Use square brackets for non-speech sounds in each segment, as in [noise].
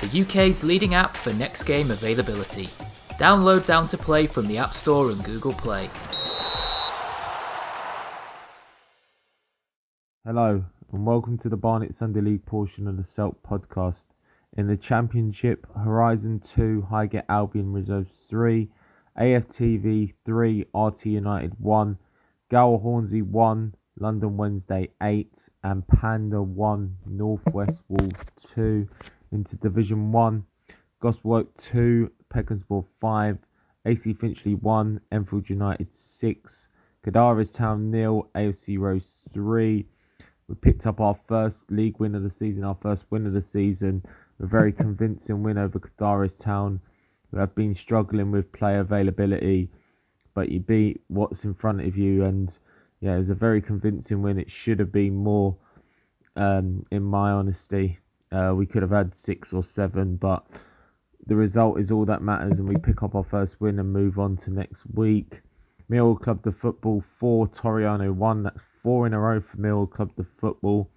the UK's leading app for next game availability. Download Down to Play from the App Store and Google Play. Hello, and welcome to the Barnet Sunday League portion of the Selk podcast. In the Championship, Horizon 2, Highgate Albion Reserves 3, AFTV 3, RT United 1, Gower Hornsey 1, London Wednesday 8, and Panda 1, Northwest Wolves 2 into Division 1, Gospel 2, Peckinsborough 5, AC Finchley 1, Enfield United 6, Cadaris Town nil, AFC Rose 3. We picked up our first league win of the season, our first win of the season. A very [laughs] convincing win over Cadaris Town, who have been struggling with player availability. But you beat what's in front of you, and yeah, it was a very convincing win. It should have been more, um, in my honesty. Uh, we could have had six or seven, but the result is all that matters, and we pick up our first win and move on to next week. Mill Club de Football 4, Toriano 1. That's four in a row for Mill Club de Football.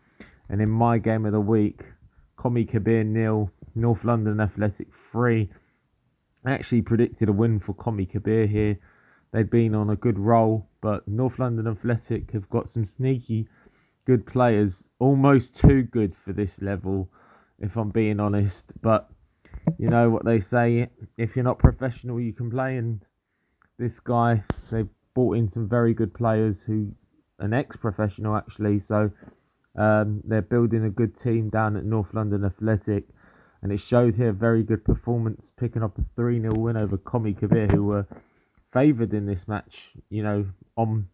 And in my game of the week, Comi Kabir nil, North London Athletic 3. I actually predicted a win for Comi Kabir here. They've been on a good roll, but North London Athletic have got some sneaky good players, almost too good for this level, if I'm being honest. But you know what they say if you're not professional, you can play. And this guy, they've brought in some very good players who, an ex professional actually, so um, they're building a good team down at North London Athletic. And it showed here very good performance, picking up a 3 0 win over Comi Kabir, who were favoured in this match, you know, on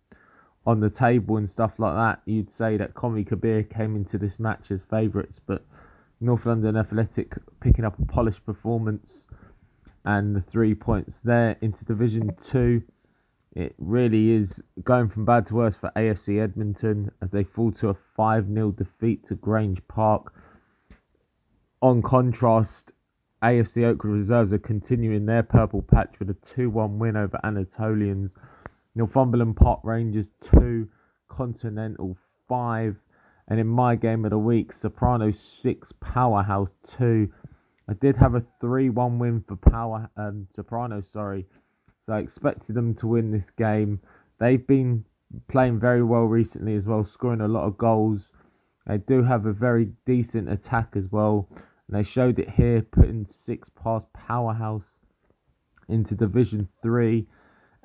on the table and stuff like that, you'd say that Comi Kabir came into this match as favourites, but North London Athletic picking up a polished performance and the three points there into Division Two. It really is going from bad to worse for AFC Edmonton as they fall to a 5 0 defeat to Grange Park. On contrast, AFC Oakwood Reserves are continuing their purple patch with a 2 1 win over Anatolians. Northumberland Park Rangers 2, Continental 5. And in my game of the week, Soprano 6, Powerhouse 2. I did have a 3 1 win for Power um, Soprano, sorry. So I expected them to win this game. They've been playing very well recently as well, scoring a lot of goals. They do have a very decent attack as well. And they showed it here, putting six past Powerhouse into Division 3.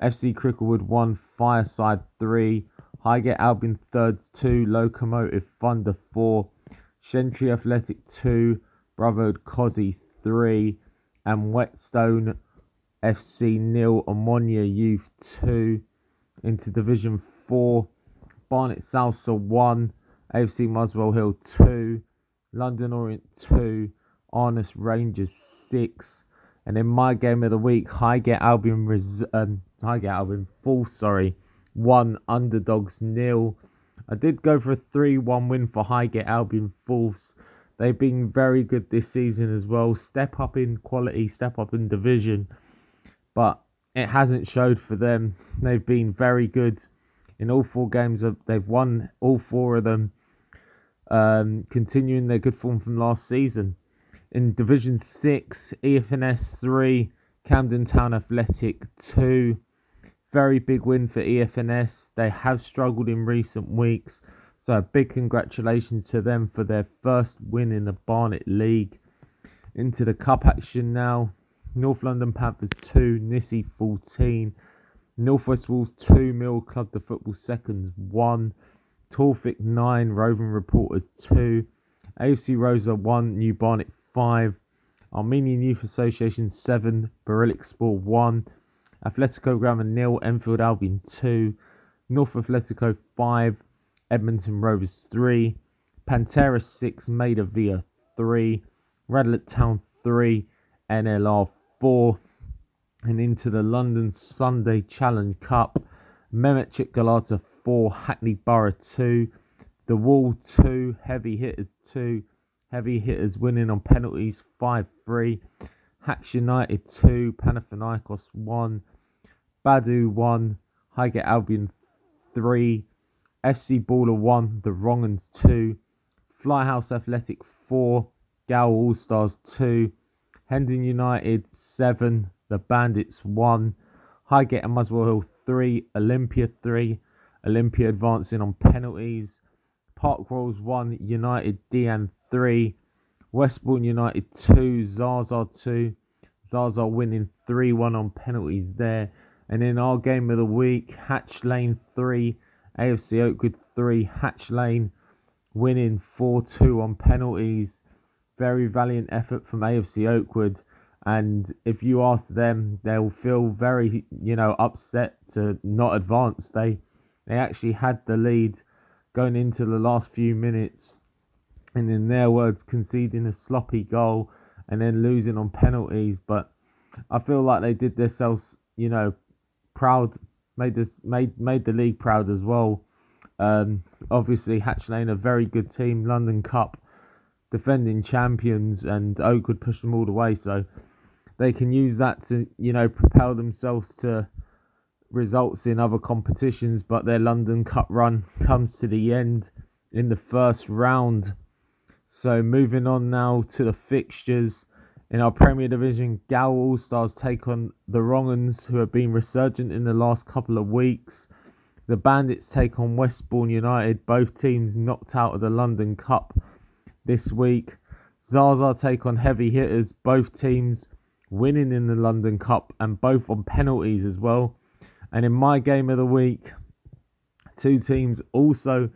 FC Cricklewood 1, Fireside 3. Highgate Albion Thirds 2, Locomotive Thunder 4. Shentry Athletic 2, Brotherhood Cozzy 3. And Whetstone FC nil, Ammonia Youth 2. Into Division 4. Barnet Salsa 1, AFC Muswell Hill 2. London Orient 2, Arness Rangers 6. And in my game of the week, Highgate Albion, res- um, Highgate Albion, full, sorry, 1, Underdogs nil. I did go for a 3 1 win for Highgate Albion False. They've been very good this season as well. Step up in quality, step up in division. But it hasn't showed for them. They've been very good in all four games. They've won all four of them um, continuing their good form from last season. In Division 6, EFNS 3, Camden Town Athletic 2. Very big win for EFNS. They have struggled in recent weeks, so big congratulations to them for their first win in the Barnet League. Into the cup action now. North London Panthers 2, Nissy 14. Northwest Wolves 2, Mill Club the Football Seconds 1. Torfic 9, Roving Reporters 2, AFC Rosa 1, New Barnet 5, Armenian Youth Association 7, Barillic Sport 1, Atletico Grammar nil, Enfield Albion 2, North Atletico 5, Edmonton Rovers 3, Pantera 6, Maida Via 3, Radlett Town 3, NLR 4. And into the London Sunday Challenge Cup, Mehmetchik Galata 4, Hackney Borough 2, The Wall 2, Heavy Hitters 2, Heavy Hitters winning on penalties 5 3, Hacks United 2, Panathinaikos 1, Badu 1, Highgate Albion 3, FC Baller 1, The Wrong'uns 2, Flyhouse Athletic 4, Gal All Stars 2, Hendon United 7, The Bandits 1, Highgate and Muswell Hill 3, Olympia 3, Olympia advancing on penalties, Park Royals 1, United DN 3, Westbourne United 2, Zaza 2, Zaza winning 3 1 on penalties there. And in our game of the week, Hatch Lane 3, AFC Oakwood 3, Hatch Lane winning 4 2 on penalties. Very valiant effort from AFC Oakwood. And if you ask them, they'll feel very, you know, upset to not advance. They they actually had the lead going into the last few minutes, and in their words, conceding a sloppy goal and then losing on penalties. But I feel like they did themselves, you know, proud, made this made made the league proud as well. Um, obviously, Hatch Lane a very good team, London Cup defending champions, and Oakwood pushed them all the way. So they can use that to you know propel themselves to results in other competitions. But their London Cup run comes to the end in the first round. So moving on now to the fixtures. In our Premier Division, Gal All Stars take on the Wrong'uns, who have been resurgent in the last couple of weeks. The Bandits take on Westbourne United, both teams knocked out of the London Cup this week. Zaza take on Heavy Hitters, both teams winning in the London Cup and both on penalties as well. And in my game of the week, two teams also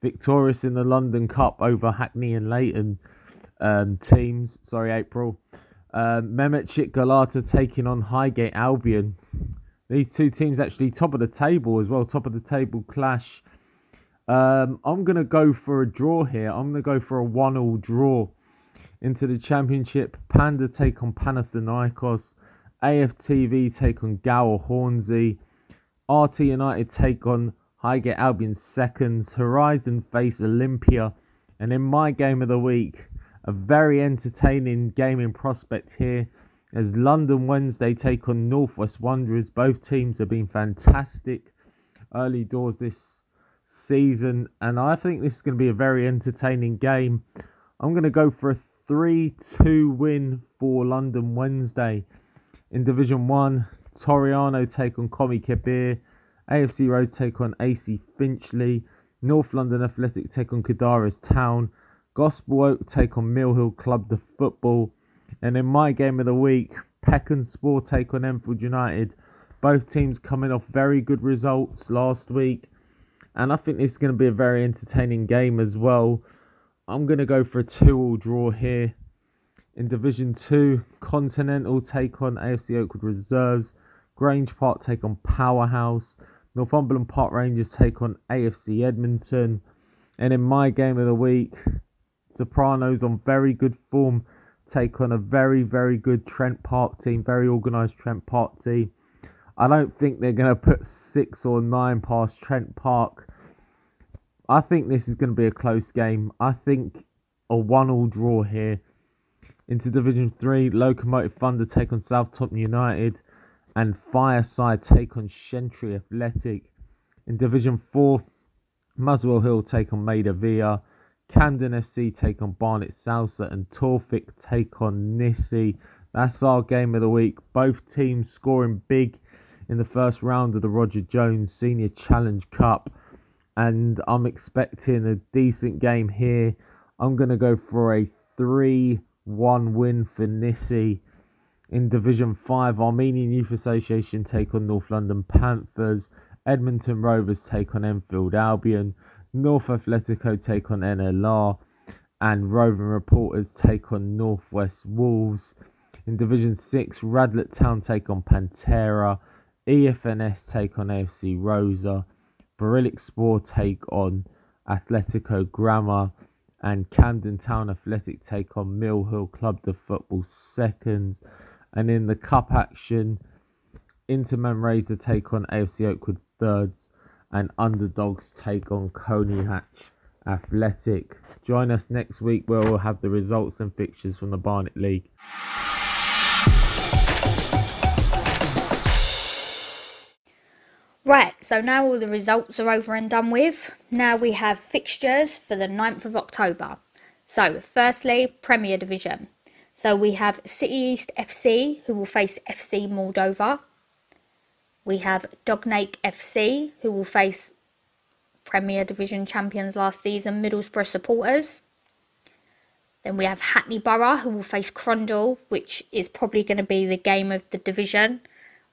victorious in the London Cup over Hackney and Leyton um, teams. Sorry, April. Um, Mehmetchik Galata taking on Highgate Albion. These two teams actually top of the table as well, top of the table clash. Um, I'm going to go for a draw here. I'm going to go for a one-all draw into the championship. Panda take on Panathinaikos. AFTV take on Gower Hornsey. RT United take on Highgate Albion seconds. Horizon face Olympia. And in my game of the week, a very entertaining gaming prospect here as London Wednesday take on Northwest Wanderers. Both teams have been fantastic early doors this season, and I think this is going to be a very entertaining game. I'm going to go for a 3 2 win for London Wednesday. In Division 1, Toriano take on Comi Kebir, AFC Road take on AC Finchley, North London Athletic take on Kadaras Town, Gospel Oak take on Mill Hill Club the football. And in my game of the week, Peckham Sport take on Enfield United. Both teams coming off very good results last week. And I think this is going to be a very entertaining game as well. I'm going to go for a 2 all draw here. In Division 2, Continental take on AFC Oakwood Reserves. Grange Park take on Powerhouse. Northumberland Park Rangers take on AFC Edmonton. And in my game of the week, Sopranos on very good form take on a very, very good Trent Park team, very organised Trent Park team. I don't think they're going to put six or nine past Trent Park. I think this is going to be a close game. I think a one-all draw here. Into Division 3, Locomotive Thunder take on Southampton United and Fireside take on Shentry Athletic. In Division 4, Muswell Hill take on Maida Villa. Camden FC take on Barnet Salsa and Torfik take on Nissi. That's our game of the week. Both teams scoring big in the first round of the Roger Jones Senior Challenge Cup. And I'm expecting a decent game here. I'm going to go for a 3 1 win for Nissi. In Division 5, Armenian Youth Association take on North London Panthers. Edmonton Rovers take on Enfield Albion. North Atletico take on NLR, and Roving Reporters take on Northwest Wolves. In Division 6, Radlett Town take on Pantera, EFNS take on AFC Rosa, Barillic Sport take on Atletico Grammar, and Camden Town Athletic take on Mill Hill Club de Football seconds. And in the cup action, Inter Manresa take on AFC Oakwood thirds, and underdogs take on Coney Hatch Athletic. Join us next week where we'll have the results and fixtures from the Barnet League. Right, so now all the results are over and done with. Now we have fixtures for the 9th of October. So, firstly, Premier Division. So we have City East FC who will face FC Moldova. We have Dognake FC who will face Premier Division champions last season, Middlesbrough supporters. Then we have Hackney Borough who will face Crondall, which is probably going to be the game of the division.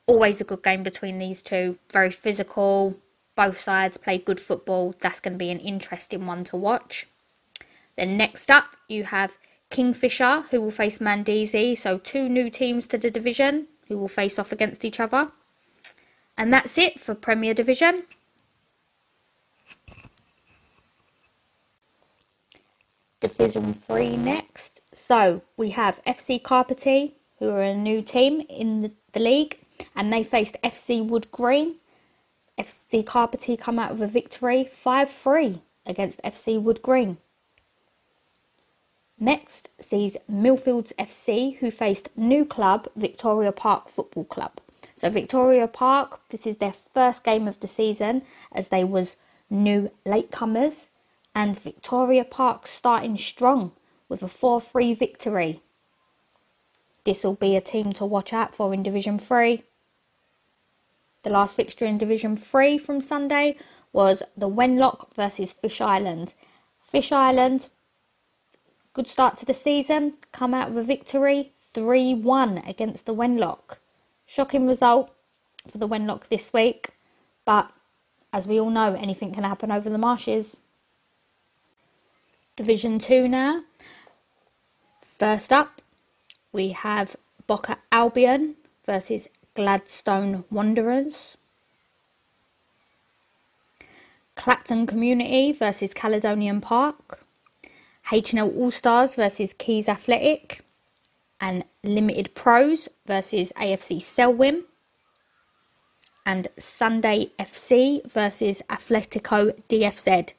Always a good game between these two. Very physical. Both sides play good football. That's going to be an interesting one to watch. Then next up, you have Kingfisher, who will face Mandeasy. So two new teams to the division who will face off against each other. And that's it for Premier Division. Division 3 next. So we have FC Carpety, who are a new team in the, the league and they faced FC Wood Green. FC Carpety come out with a victory 5 3 against FC Wood Green. Next sees Millfields FC, who faced new club Victoria Park Football Club. So Victoria Park, this is their first game of the season as they was new latecomers, and Victoria Park starting strong with a 4-3 victory. This will be a team to watch out for in Division 3. The last fixture in Division 3 from Sunday was the Wenlock versus Fish Island. Fish Island, good start to the season, come out with a victory 3 1 against the Wenlock. Shocking result for the Wenlock this week, but as we all know, anything can happen over the marshes. Division 2 now. First up, we have Boca Albion versus Gladstone Wanderers. Clapton Community versus Caledonian Park. H&L All Stars versus Keys Athletic. And Limited Pros versus AFC Selwyn. And Sunday FC versus Atletico DFZ.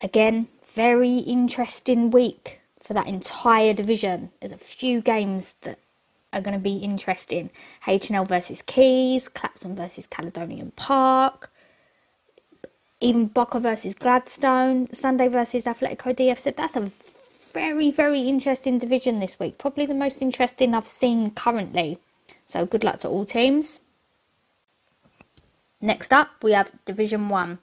Again, very interesting week for that entire division. There's a few games that are going to be interesting. H&L versus Keys, Clapton versus Caledonian Park, even Boca versus Gladstone, Sunday versus Atletico DFZ. That's a very, very interesting division this week. Probably the most interesting I've seen currently. So good luck to all teams. Next up, we have Division 1,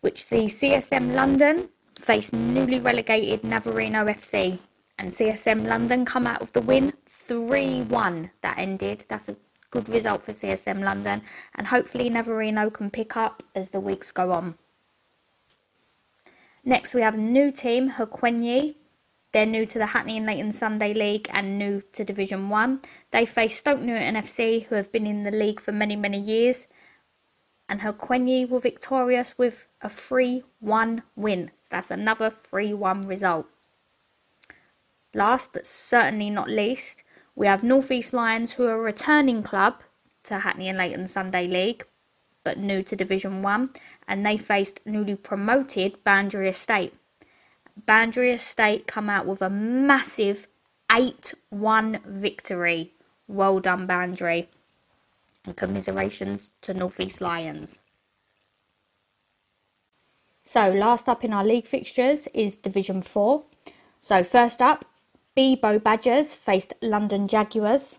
which sees CSM London face newly relegated Navarino FC and CSM London come out with the win 3 1 that ended. That's a good result for CSM London, and hopefully Navarino can pick up as the weeks go on. Next, we have a new team, Hukwenyi. They're new to the Hackney and Leyton Sunday League and new to Division 1. They face Stoke Newington FC, who have been in the league for many, many years. And Hukwenyi were victorious with a 3 1 win. So that's another 3 1 result. Last but certainly not least, we have North East Lions, who are a returning club to Hackney and Leyton Sunday League, but new to Division 1, and they faced newly promoted Boundary Estate. Boundary Estate come out with a massive 8 1 victory. Well done, Boundary. And commiserations to Northeast Lions. So, last up in our league fixtures is Division 4. So, first up, Bebo Badgers faced London Jaguars,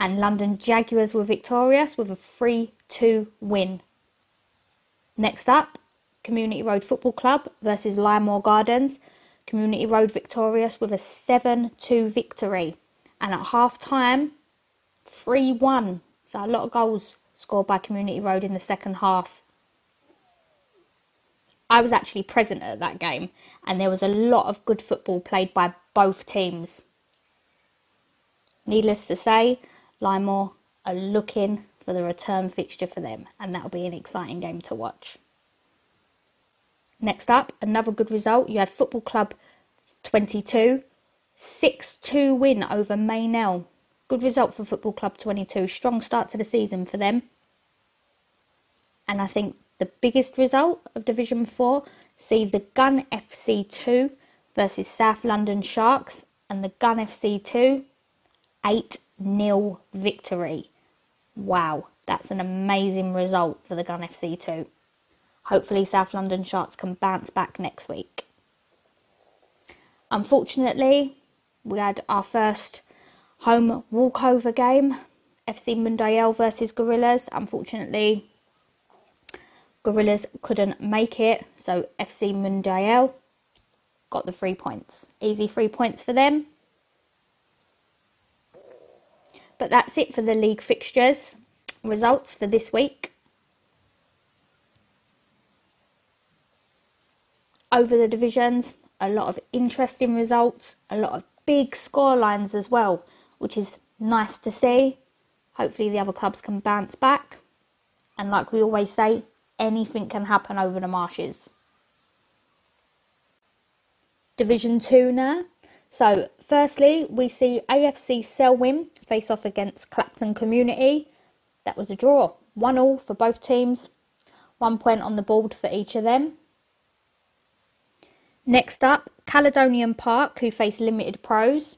and London Jaguars were victorious with a 3 2 win. Next up, Community Road Football Club versus Lymore Gardens. Community Road victorious with a 7 2 victory. And at half time, 3 1. So a lot of goals scored by Community Road in the second half. I was actually present at that game, and there was a lot of good football played by both teams. Needless to say, Lymore are looking for the return fixture for them, and that'll be an exciting game to watch. Next up, another good result. You had Football Club 22, 6 2 win over Maynell. Good result for Football Club 22. Strong start to the season for them. And I think the biggest result of Division 4 see the Gun FC 2 versus South London Sharks and the Gun FC 2 8 0 victory. Wow, that's an amazing result for the Gun FC 2. Hopefully, South London Sharks can bounce back next week. Unfortunately, we had our first home walkover game FC Mundial versus Gorillas. Unfortunately, Gorillas couldn't make it, so FC Mundial got the three points. Easy three points for them. But that's it for the league fixtures results for this week. Over the divisions, a lot of interesting results, a lot of big score lines as well, which is nice to see. Hopefully, the other clubs can bounce back. And like we always say, anything can happen over the marshes. Division 2 now. So, firstly, we see AFC Selwyn face off against Clapton Community. That was a draw. 1 all for both teams. One point on the board for each of them. Next up, Caledonian Park, who face Limited Pros.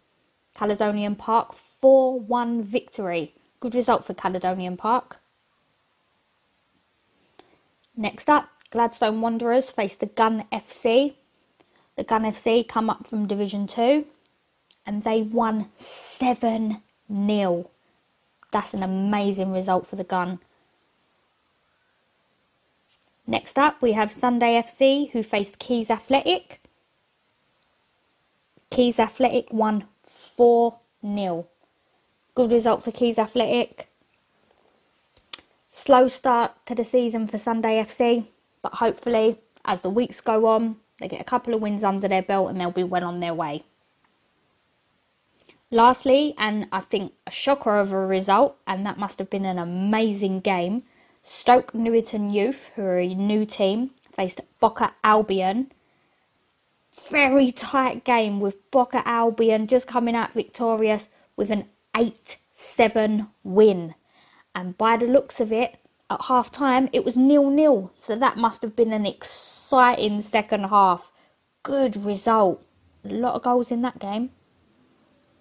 Caledonian Park 4 1 victory. Good result for Caledonian Park. Next up, Gladstone Wanderers face the Gun FC. The Gun FC come up from Division 2 and they won 7 0. That's an amazing result for the Gun. Next up, we have Sunday FC who faced Keys Athletic. Keys Athletic won 4 0. Good result for Keys Athletic. Slow start to the season for Sunday FC, but hopefully, as the weeks go on, they get a couple of wins under their belt and they'll be well on their way. Lastly, and I think a shocker of a result, and that must have been an amazing game, Stoke Newington Youth, who are a new team, faced Boca Albion. Very tight game with Boca Albion just coming out victorious with an 8 7 win. And by the looks of it, at half time it was nil nil. So that must have been an exciting second half. Good result. A lot of goals in that game.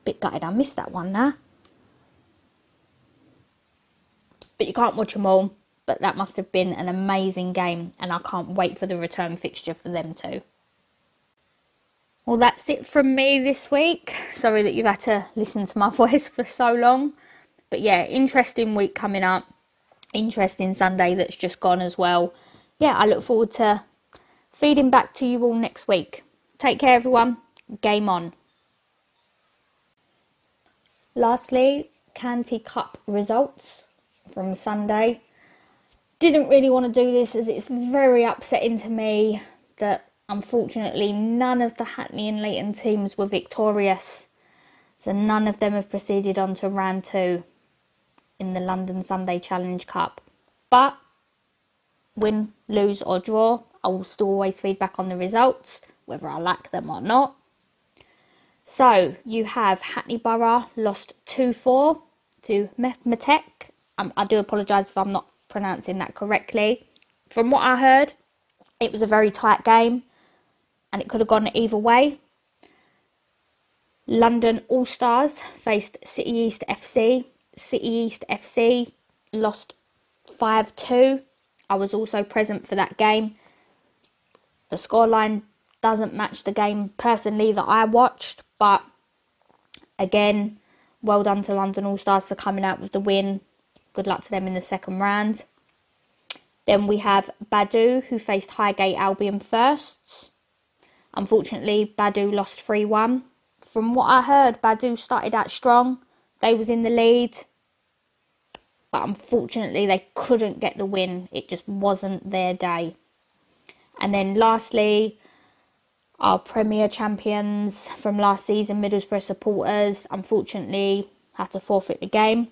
Bit gutted I missed that one now. But you can't watch them all. But that must have been an amazing game, and I can't wait for the return fixture for them too. Well, that's it from me this week. Sorry that you've had to listen to my [laughs] voice for so long. But yeah, interesting week coming up. Interesting Sunday that's just gone as well. Yeah, I look forward to feeding back to you all next week. Take care, everyone. Game on. Lastly, Canty Cup results from Sunday. Didn't really want to do this as it's very upsetting to me that unfortunately none of the Hackney and Leyton teams were victorious. So none of them have proceeded on to round two in the London Sunday Challenge Cup. But win, lose, or draw, I will still always feedback on the results, whether I like them or not. So you have Hackney Borough lost 2 4 to Methmatec. Um, I do apologise if I'm not pronouncing that correctly. From what I heard, it was a very tight game and it could have gone either way. London All Stars faced City East FC. City East FC lost 5 2. I was also present for that game. The scoreline doesn't match the game personally that I watched, but again, well done to London All Stars for coming out with the win. Good luck to them in the second round. Then we have Badu, who faced Highgate Albion first. Unfortunately, Badu lost 3 1. From what I heard, Badu started out strong. They was in the lead. But unfortunately, they couldn't get the win. It just wasn't their day. And then lastly, our Premier champions from last season, Middlesbrough supporters, unfortunately had to forfeit the game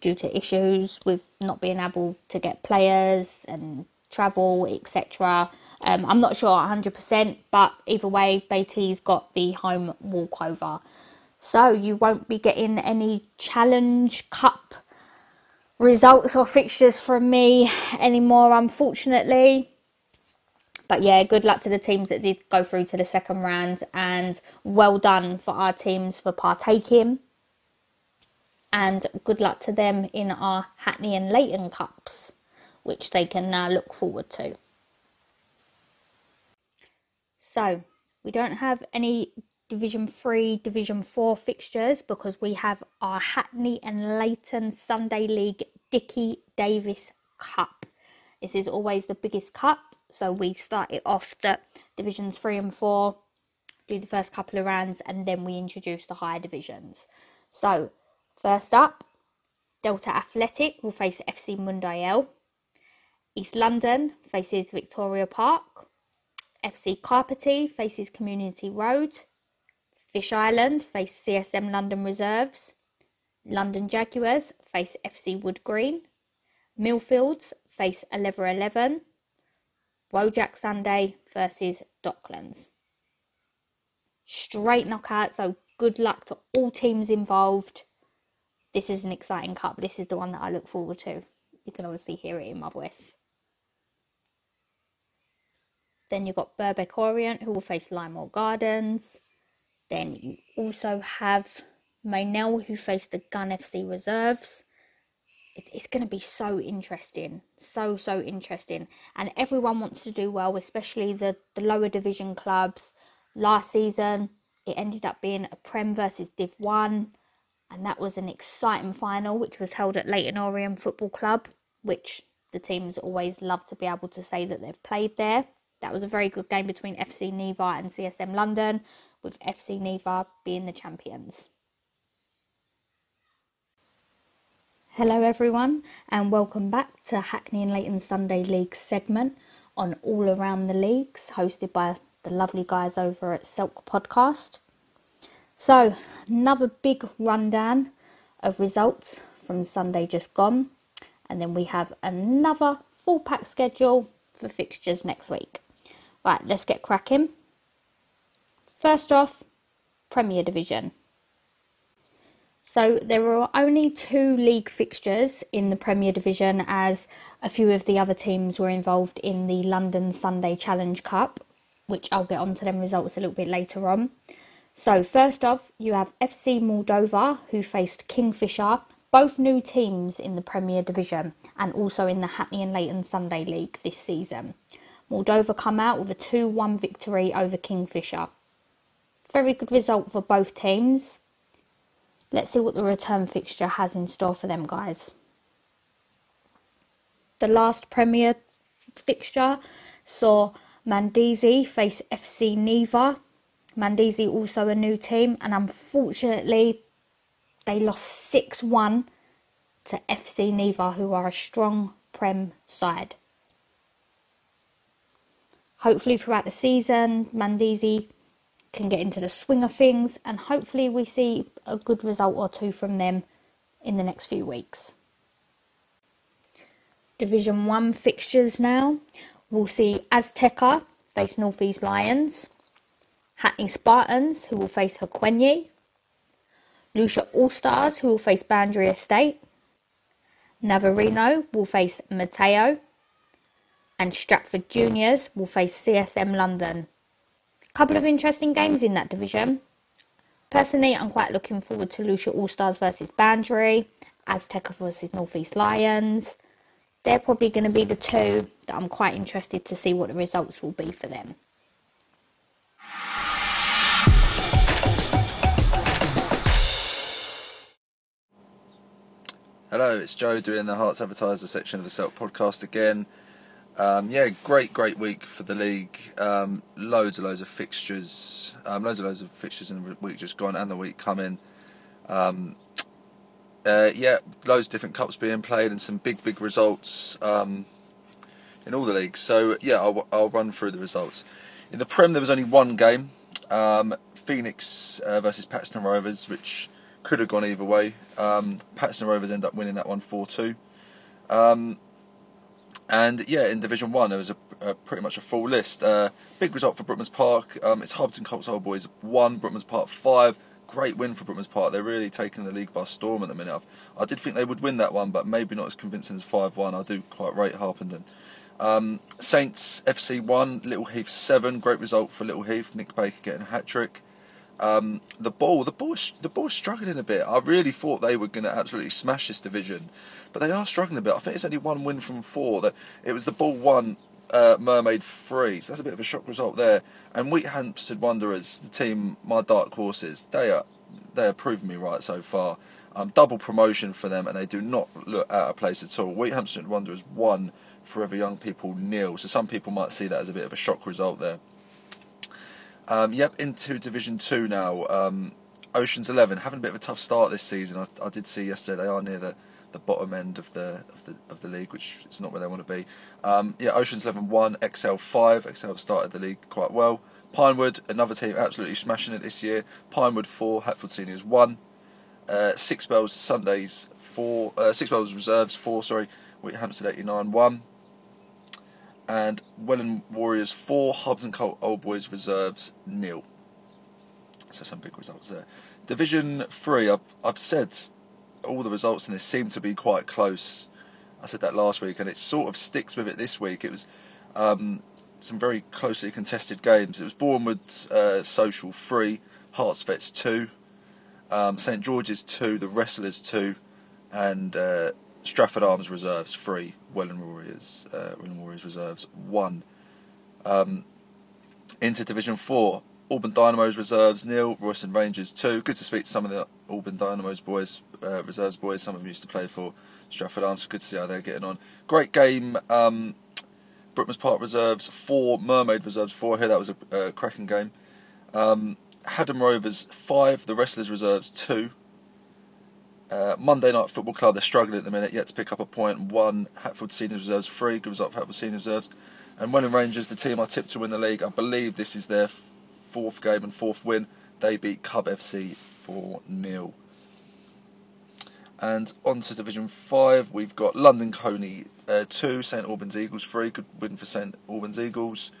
due to issues with not being able to get players and travel, etc. Um, I'm not sure 100%, but either way, BT's got the home walkover. So you won't be getting any Challenge Cup results or fixtures from me anymore, unfortunately. But yeah, good luck to the teams that did go through to the second round, and well done for our teams for partaking. And good luck to them in our Hackney and Leyton Cups, which they can now look forward to. So, we don't have any Division 3, Division 4 fixtures because we have our Hackney and Leyton Sunday League Dickie Davis Cup. This is always the biggest cup, so we start it off the Divisions 3 and 4, do the first couple of rounds, and then we introduce the higher divisions. So, first up, Delta Athletic will face FC Mundial. East London faces Victoria Park. FC Carpety faces Community Road. Fish Island face CSM London Reserves. London Jaguars face FC Wood Green. Millfields face 11 11. Wojak Sunday versus Docklands. Straight knockout, so good luck to all teams involved. This is an exciting cup. This is the one that I look forward to. You can obviously hear it in my voice. Then you've got Birkbeck Orient who will face Limemore Gardens. Then you also have Maynell who face the Gun FC reserves. It's going to be so interesting, so so interesting, and everyone wants to do well, especially the the lower division clubs. Last season, it ended up being a Prem versus Div One, and that was an exciting final, which was held at Leyton Orient Football Club, which the teams always love to be able to say that they've played there. That was a very good game between FC Neva and CSM London, with FC Neva being the champions. Hello, everyone, and welcome back to Hackney and Leyton Sunday League segment on All Around the Leagues, hosted by the lovely guys over at Silk Podcast. So, another big rundown of results from Sunday just gone, and then we have another full pack schedule for fixtures next week. Right, let's get cracking. First off, Premier Division. So there were only two league fixtures in the Premier Division as a few of the other teams were involved in the London Sunday Challenge Cup, which I'll get onto them results a little bit later on. So first off, you have FC Moldova who faced Kingfisher, both new teams in the Premier Division and also in the Hackney and Leyton Sunday League this season. Moldova come out with a 2-1 victory over Kingfisher. Very good result for both teams. Let's see what the return fixture has in store for them guys. The last Premier fixture saw Mandizi face FC Neva. Mandizi also a new team and unfortunately they lost 6-1 to FC Neva who are a strong Prem side. Hopefully throughout the season Mandizi can get into the swing of things, and hopefully, we see a good result or two from them in the next few weeks. Division 1 fixtures now. We'll see Azteca face Northeast Lions, Hackney Spartans, who will face Hokwenyi, Lucia All Stars, who will face Boundary Estate, Navarino will face Mateo, and Stratford Juniors will face CSM London A couple of interesting games in that division. Personally, I'm quite looking forward to Lucia All Stars versus Boundary, Azteca versus Northeast Lions. They're probably going to be the two that I'm quite interested to see what the results will be for them. Hello, it's Joe doing the Herts Advertiser section of the Self Podcast again. Um, yeah, great, great week for the league. Um, loads and loads of fixtures, um, loads and loads of fixtures in the week just gone and the week coming. Um, uh, yeah, loads of different cups being played and some big, big results um, in all the leagues. So yeah, I'll, I'll, run through the results. In the Prem, there was only one game, um, Phoenix uh, versus Paxton Rovers, which could have gone either way. Paxton Rovers end up winning that one 4-2. And yeah, in Division One, there was a, a pretty much a full list. Uh, big result for Brookmans Park. Um, it's Harpenden Colts Old Boys one, Brookmans Park five. Great win for Brookmans Park. They're really taking the league by storm at the minute. I've, i did think they would win that one, but maybe not as convincing as five one. I do quite rate Harpenden. Um, Saints FC one, Little Heath seven. Great result for Little Heath. Nick Baker getting a hat trick. Um, the ball, the ball, the ball struggling a bit. I really thought they were going to absolutely smash this division, but they are struggling a bit. I think it's only one win from four. That it was the ball one, uh, Mermaid three. So that's a bit of a shock result there. And Wheathampstead Wanderers, the team, my dark horses, they are they are proving me right so far. Um, double promotion for them, and they do not look out of place at all. Wheathampstead Wanderers one, Forever Young People nil. So some people might see that as a bit of a shock result there. Um, yep, into Division Two now. Um, Oceans Eleven having a bit of a tough start this season. I, I, did see yesterday they are near the, the bottom end of the of the of the league, which is not where they want to be. Um, yeah, Oceans Eleven XL five. XL started the league quite well. Pinewood, another team absolutely smashing it this year. Pinewood four, Hatfield Seniors one. Uh, six bells Sundays four. Uh, six bells reserves four. Sorry, Hampstead eighty nine one and Welland Warriors 4, Harpenden Colt Old Boys Reserves nil. So some big results there. Division 3, I've, I've said all the results in this seem to be quite close. I said that last week, and it sort of sticks with it this week. It was um, some very closely contested games. It was Bournemouth uh, Social 3, Herts Vets 2, um, St George's 2, the Wrestlers 2, and uh, Stratford Arms reserves three, Welland Warriors, uh, Welland Warriors reserves one. Um, into Division Four, Auburn Dynamos reserves nil, Royston Rangers two. Good to speak to some of the Auburn Dynamos boys, uh, reserves boys. Some of them used to play for Stratford Arms. Good to see how they're getting on. Great game. Um, Brookmans Park reserves four, Mermaid reserves four. Here that was a, cracking game. Um, Hadham Rovers five, the Wrestlers reserves two. Uh, Monday Night Football Club, they're struggling at the minute, yet to pick up a point. One, Hatfield Seniors Reserves, three, good result for Hatfield Seniors Reserves. And Welling Rangers, the team I tipped to win the league, I believe this is their fourth game and fourth win. They beat Cub FC 4 0. And on to Division 5, we've got London Colney uh, 2, St Albans Eagles 3, good win for St Albans Eagles.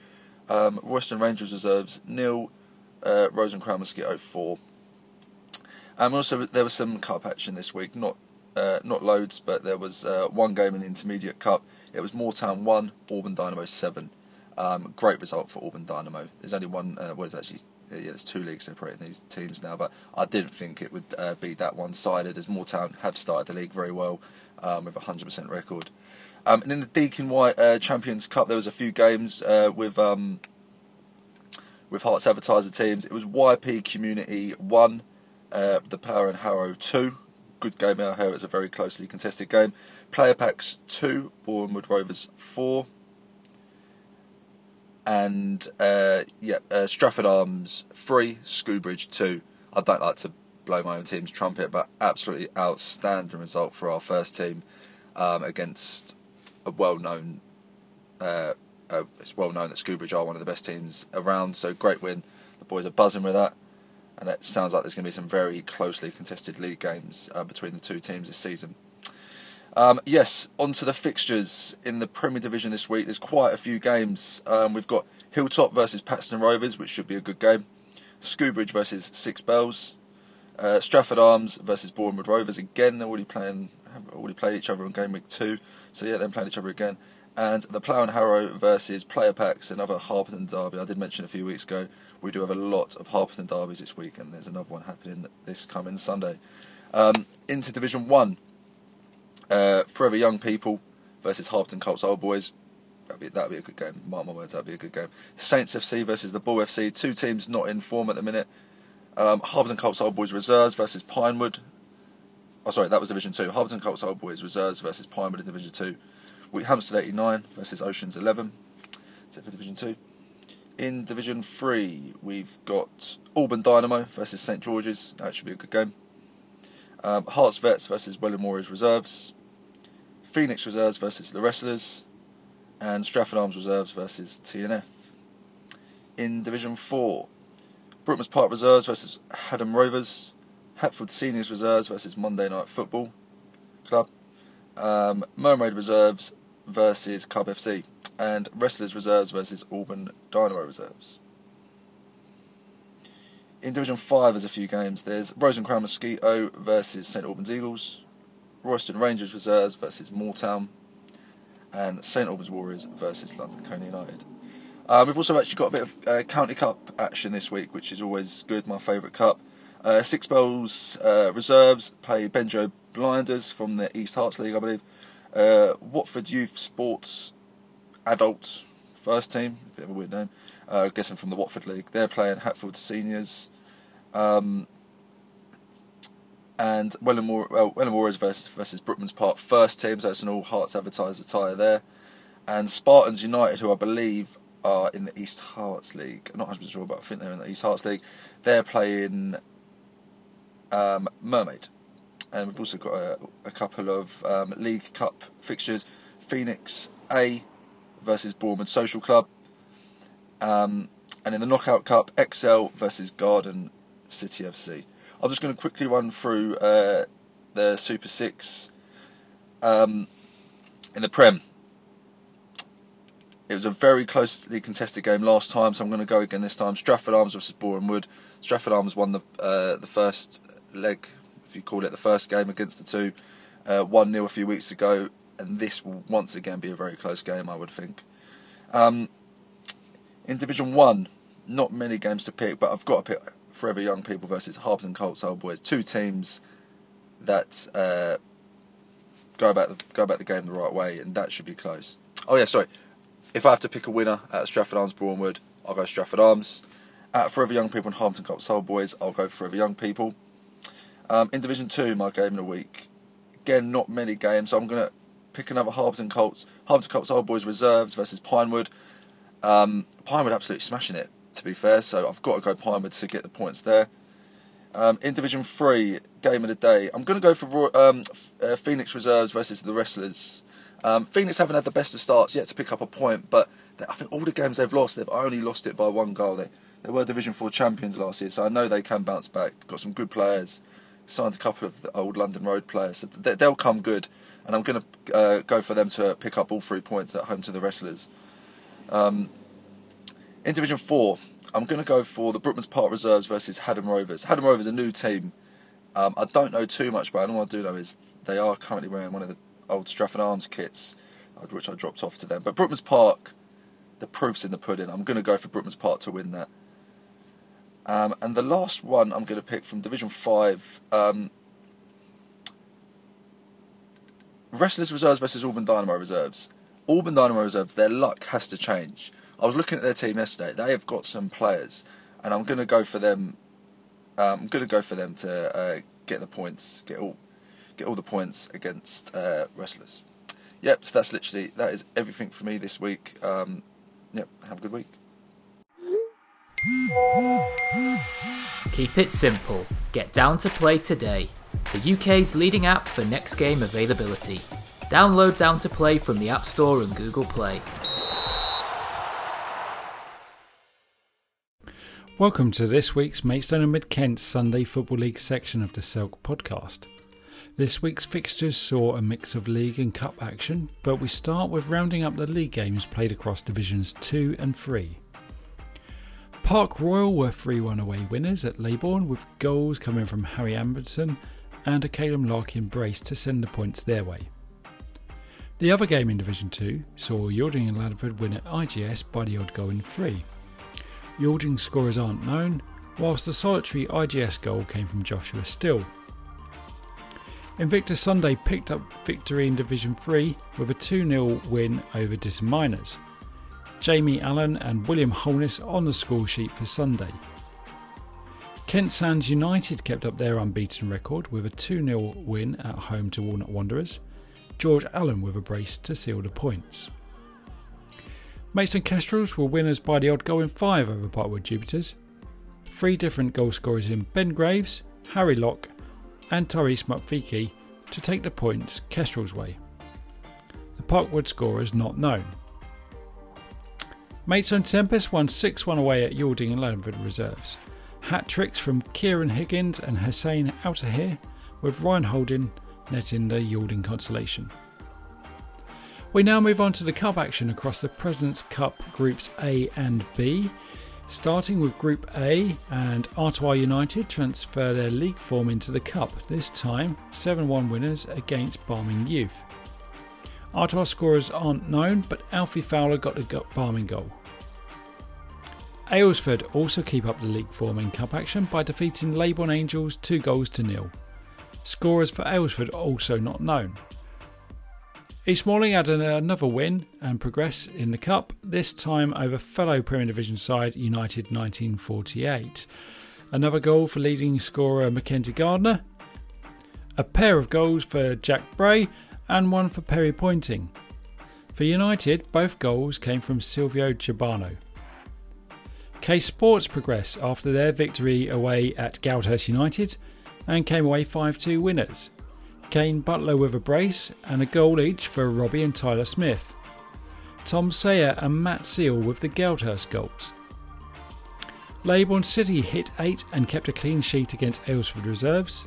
Um, Royston Rangers Reserves nil, uh, Rose and Crown Mosquito 4. Um, also, there was some cup action this week. Not uh, not loads, but there was uh, one game in the Intermediate Cup. It was Moortown 1, Auburn Dynamo 7. Um, great result for Auburn Dynamo. There's only one, uh, well, it's actually, yeah, there's two leagues separating these teams now, but I didn't think it would uh, be that one sided as Moortown have started the league very well um, with a 100% record. Um, and in the Deacon White uh, Champions Cup, there was a few games uh, with um, with Herts Advertiser teams. It was YP Community 1, uh, the Plough and Harrow 2. Good game out here. It's a very closely contested game. Player packs 2, Bournemouth Rovers 4. And uh, yeah, uh, Stratford Arms 3, Schoolbridge 2. I don't like to blow my own team's trumpet, but absolutely outstanding result for our first team um, against a well-known. Uh, uh, it's well known that Schoolbridge are one of the best teams around, so great win. The boys are buzzing with that and it sounds like there's going to be some very closely contested league games uh, between the two teams this season. Um, yes, on to the fixtures in the Premier Division this week. There's quite a few games. Um, we've got Hilltop versus Paxton Rovers, which should be a good game. Schoolbridge versus Six Bells. Uh, Stratford Arms versus Bournemouth Rovers again. They're already playing, have already played each other in game week two. So yeah, they're playing each other again. And the Plough and Harrow versus Player Packs, another Harpenden derby. I did mention a few weeks ago we do have a lot of Harpenden derbies this week, and there's another one happening this coming Sunday. Um, into Division One, uh, Forever Young People versus Harpenden Colts Old Boys. That'd be, that'd be a good game. Mark my words, that'd be a good game. Saints FC versus the Bull FC. Two teams not in form at the minute. Um, Harpenden Colts Old Boys Reserves versus Pinewood. Oh, sorry, that was Division 2. Harpenden Colts Old Boys Reserves versus Pinewood in Division 2. Wheathampstead 89 versus Oceans 11. That's it for Division 2. In Division 3, we've got Auburn Dynamo versus St George's. That should be a good game. Um, Herts Vets versus Welland Warriors Reserves. Phoenix Reserves versus the Wrestlers. And Stratford Arms Reserves versus TNF. In Division 4, Brookmans Park Reserves versus Hadham Rovers. Hatfield Seniors Reserves versus Monday Night Football Club. Um, Mermaid Reserves versus Cub FC, and Wrestlers Reserves versus Auburn Dynamo Reserves. In Division 5, there's a few games. There's Rose and Crown Mosquito versus St Albans Eagles, Royston Rangers Reserves versus Moortown, and St Albans Warriors versus London Colney United. Um, we've also actually got a bit of uh, County Cup action this week, which is always good, my favourite cup. Uh, Six Bells uh, Reserves play Benjo Blinders from the East Herts League, I believe. Uh, Watford Youth Sports Adults First Team, bit of a weird name, uh, guessing from the Watford League. They're playing Hatfield Seniors. Um, and Welland, well, Welland Warriors versus, versus Brookman's Park First Team, so it's an all Herts Advertiser tie there. And Spartans United, who I believe are in the East Herts League. I'm not 100% sure, but I think they're in the East Herts League. They're playing um, Mermaid. And we've also got a, a couple of um, League Cup fixtures. Phoenix A versus Bournemouth Social Club. Um, and in the Knockout Cup, XL versus Garden City FC. I'm just going to quickly run through uh, the Super Six um, in the Prem. It was a very closely contested game last time, so I'm going to go again this time. Stratford Arms versus Boreham Wood. Stratford Arms won the uh, the first leg, if you call it the first game against the two, uh, one 0 a few weeks ago, and this will once again be a very close game, I would think. Um, in Division One, not many games to pick, but I've got to pick Forever Young People versus Harpenden Colts Old Boys. Two teams that uh, go about the, go about the game the right way, and that should be close. Oh yeah, sorry. If I have to pick a winner at Stratford Arms Wood, I'll go Stratford Arms. At Forever Young People and Harpenden Colts Old Boys, I'll go Forever Young People. Um, in Division Two, my game in the week. Again, not many games, so I'm gonna pick another Harpenden Colts. Harpenden Colts Old Boys reserves versus Pinewood. Um, Pinewood absolutely smashing it, to be fair, so I've got to go Pinewood to get the points there. Um, in Division 3, game of the day, I'm going to go for um, uh, Phoenix Reserves versus the Wrestlers. Um, Phoenix haven't had the best of starts yet to pick up a point, but I think all the games they've lost, they've only lost it by one goal. They, they were Division 4 champions last year, so I know they can bounce back. Got some good players, signed a couple of the old London Road players, so they, will come good. And I'm going to uh, go for them to pick up all three points at home to the Wrestlers. Um, in Division 4, I'm going to go for the Brookman's Park Reserves versus Hadham Rovers. Hadham Rovers are a new team. Um, I don't know too much about them. All I do know is they are currently wearing one of the old Stratford Arms kits, which I dropped off to them. But Brookman's Park, the proof's in the pudding. I'm going to go for Brookman's Park to win that. Um, and the last one I'm going to pick from Division 5, um, Wrestlers Reserves versus Auburn Dynamo Reserves. Auburn Dynamo Reserves, their luck has to change. I was looking at their team yesterday. They have got some players, and I'm going to go for them. Um, I'm going to go for them to uh, get the points, get all, get all the points against uh, wrestlers. Yep, so that's literally that is everything for me this week. Um, yep, have a good week. Keep it simple. Get down to play today. The UK's leading app for next game availability. Download Down to Play from the App Store and Google Play. Welcome to this week's Maidstone and Mid Kent Sunday Football League section of the Selk podcast. This week's fixtures saw a mix of league and cup action, but we start with rounding up the league games played across divisions 2 and 3. Park Royal were 3 1 away winners at Leybourne, with goals coming from Harry Amberson and a Caleb Larkin brace to send the points their way. The other game in Division 2 saw Yalding and Laddingford win at IGS by the odd goal in 3. Yalding scorers aren't known, whilst the solitary IGS goal came from Joshua Still. Invictus Sunday picked up victory in Division 3 with a 2 0 win over Ditton Miners. Jamie Allen and William Holness on the score sheet for Sunday. Kent Sands United kept up their unbeaten record with a 2 0 win at home to Walnut Wanderers. George Allen with a brace to seal the points. Maidstone Kestrels were winners by the odd goal in five over Parkwood Jupiters. Three different goal scorers in Ben Graves, Harry Locke, and Tyrese Mupfiki to take the points Kestrel's way. The Parkwood scorers not known. Maidstone Tempest won 6 1 away at Yalding and Laddingford Reserves. Hat tricks from Kieran Higgins and Hussein Outahir, with Ryan Holding netting the Yalding consolation. We now move on to the Cup action across the President's Cup Groups A and B. Starting with Group A, and Artois United transfer their league form into the Cup, this time 7 1 winners against Barming Youth. Artois scorers aren't known, but Alfie Fowler got the Barming goal. Aylesford also keep up the league form in cup action by defeating Leybourne Angels 2 goals to nil. Scorers for Aylesford also not known. East Malling had another win and progress in the cup, this time over fellow Premier Division side United 1948. Another goal for leading scorer Mackenzie Gardner, a pair of goals for Jack Bray, and one for Perry Pointing. For United, both goals came from Silvio Chibano. K Sports progress after their victory away at Goudhurst United and came away 5 2 winners. Kane Butler with a brace and a goal each for Robbie and Tyler Smith. Tom Sayer and Matt Seal with the Goudhurst goals. Leybourne City hit 8 and kept a clean sheet against Aylesford Reserves.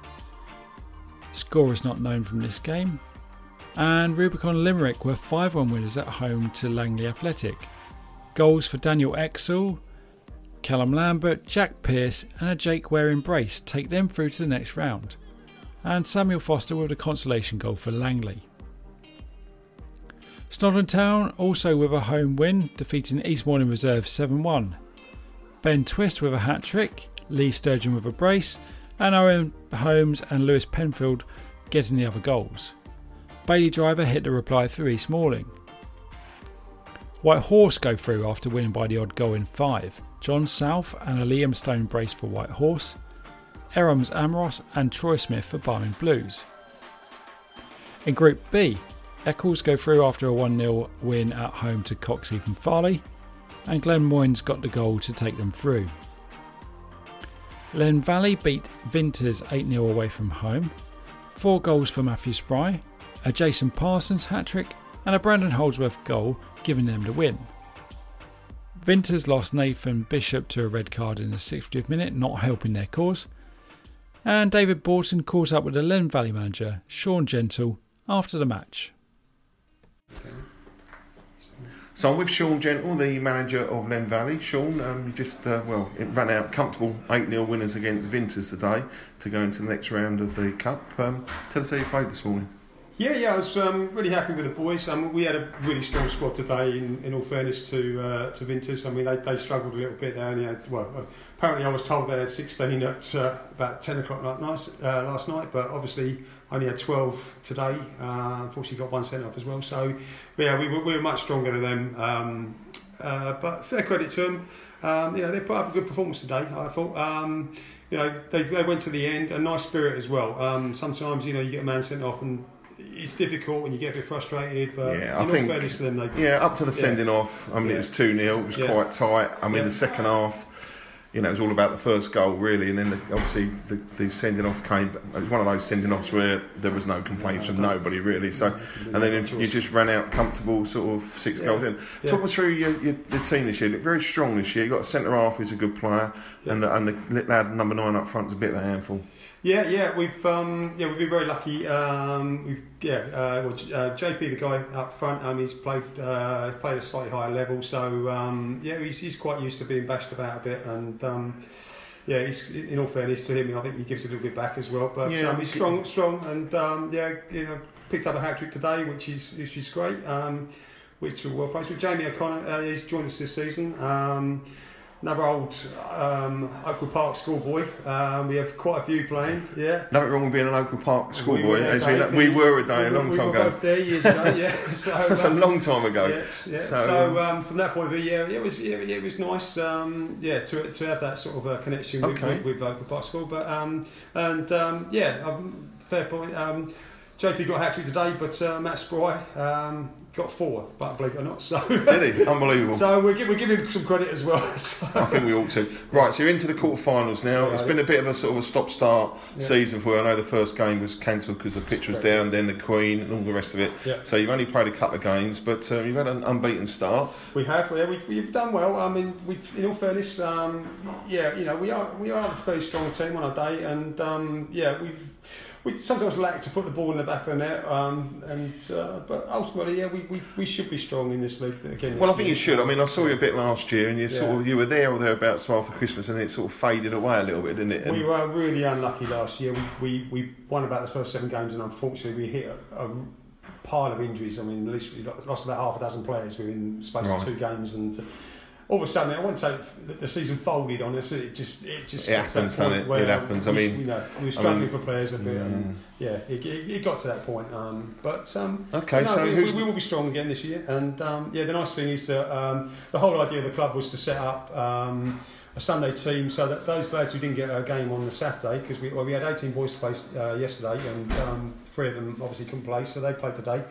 Score is not known from this game. And Rubicon Limerick were 5 1 winners at home to Langley Athletic. Goals for Daniel Exel, Callum Lambert, Jack Pearce, and a Jake Waring brace take them through to the next round and Samuel Foster with a consolation goal for Langley. Snodland Town also with a home win, defeating East Malling Reserve 7 1. Ben Twist with a hat trick, Lee Sturgeon with a brace, and Owen Holmes and Lewis Penfield getting the other goals. Bailey Driver hit the reply for East Malling. White Horse go through after winning by the odd goal in five. John South and a Liam Stone brace for White Horse. Erams Amros and Troy Smith for Barming Blues. In Group B, Eccles go through after a 1 0 win at home to Coxey from Farley, and Glen Moynes got the goal to take them through. Len Valley beat Vinters 8 0 away from home, four goals for Matthew Spry, a Jason Parsons hat trick, and a Brandon Holdsworth goal, giving them the win. Vinters lost Nathan Bishop to a red card in the 60th minute, not helping their cause and David Borton caught up with the Len Valley manager, Sean Gentle, after the match. So I'm with Sean Gentle, the manager of Len Valley. Sean, um, you just, uh, well, it ran out comfortable 8 0 winners against Vinters today to go into the next round of the Cup. Um, tell us how you played this morning. Yeah, yeah, I was um, really happy with the boys. Um, we had a really strong squad today. In, in all fairness to uh, to Vinters, I mean they, they struggled a little bit. They only had well, apparently I was told they had 16 at uh, about 10 o'clock last uh, last night, but obviously only had 12 today. Uh, unfortunately, got one sent off as well. So yeah, we were, we were much stronger than them. Um, uh, but fair credit to them. Um, you know, they put up a good performance today. I thought. Um, you know, they, they went to the end, a nice spirit as well. Um, sometimes, you know, you get a man sent off and it's difficult when you get a bit frustrated, but yeah, I think them, they, yeah, up to the sending yeah. off. I mean, yeah. it was two 0 It was yeah. quite tight. I mean, the second half, you know, it was all about the first goal really, and then the, obviously the, the, sending off came. It was one of those sending offs where there was no complaints from nobody really. So, and then you just ran out comfortable, sort of six goals in. Talk us through your, your, your team this year. Look very strong this year. You got a centre half who's a good player, and the and the lad number nine up front is a bit of a handful. Yeah, yeah, we've um, yeah we've been very lucky. Um, we've yeah, uh, well, uh, JP the guy up front, um, he's played uh, played a slightly higher level, so um, yeah, he's, he's quite used to being bashed about a bit, and um, yeah, he's in all fairness to him, I think he gives a little bit back as well. But yeah, um, he's strong, strong, and um, yeah, you know, picked up a hat trick today, which is which is great. Um, which are well placed. With Jamie O'Connor, uh, he's joined us this season. Um, another old um, Oakwood Park schoolboy. Um, we have quite a few playing. Yeah. Nothing wrong with being an Oakwood Park schoolboy. We, we, we, were a day, a long we time ago. Both there years ago. Yeah. [laughs] So, That's um, a long time ago. Yes, yeah. So, so um, from that point of view, yeah, it was yeah, it was nice. Um, yeah, to, to have that sort of a connection with, okay. with, with Oakwood Park School. But um, and yeah, fair point. JP got a hat trick today, but uh, Matt Spry um, got four, but believe it or not. So did he? Unbelievable. so we're, we're giving him some credit as well. [laughs] So. I think we ought to. Right, so you're into the quarterfinals now. Yeah, it's been a bit of a sort of a stop-start yeah. season for you. I know the first game was cancelled because the pitch was down, then the Queen and all the rest of it. Yeah. So you've only played a couple of games, but um, you've had an unbeaten start. We have. Yeah, we, we've done well. I mean, we, in all fairness, um, yeah, you know, we are we are a very strong team on our day, and um, yeah, we've we sometimes lack to put the ball in the back of the net. Um, and uh, but ultimately, yeah, we, we, we should be strong in this league again. Well, I think you should. I mean, I saw you a bit last year, and you sort of you were there or thereabouts after Christmas, and it sort of faded away a little bit, didn't it? And we were really unlucky last year. We, we, we won about the first seven games, and unfortunately, we hit a, a pile of injuries. I mean, at least we lost about half a dozen players within space Right. of two games, and all of a sudden, I won't say the, the season folded on us. It just it just It happens, doesn't it? It happens. I we- mean- you know, we were struggling for players a bit, and yeah, it, it, got to that point. Um, but um, Okay, no, so we, we, we will be strong again this year, and um, yeah, the nice thing is that um, the whole idea of the club was to set up. Um, a Sunday team, so that those lads who didn't get a game on the Saturday, because we, well, we had 18 boys to play uh, yesterday, and um, three of them obviously couldn't play, so they played today.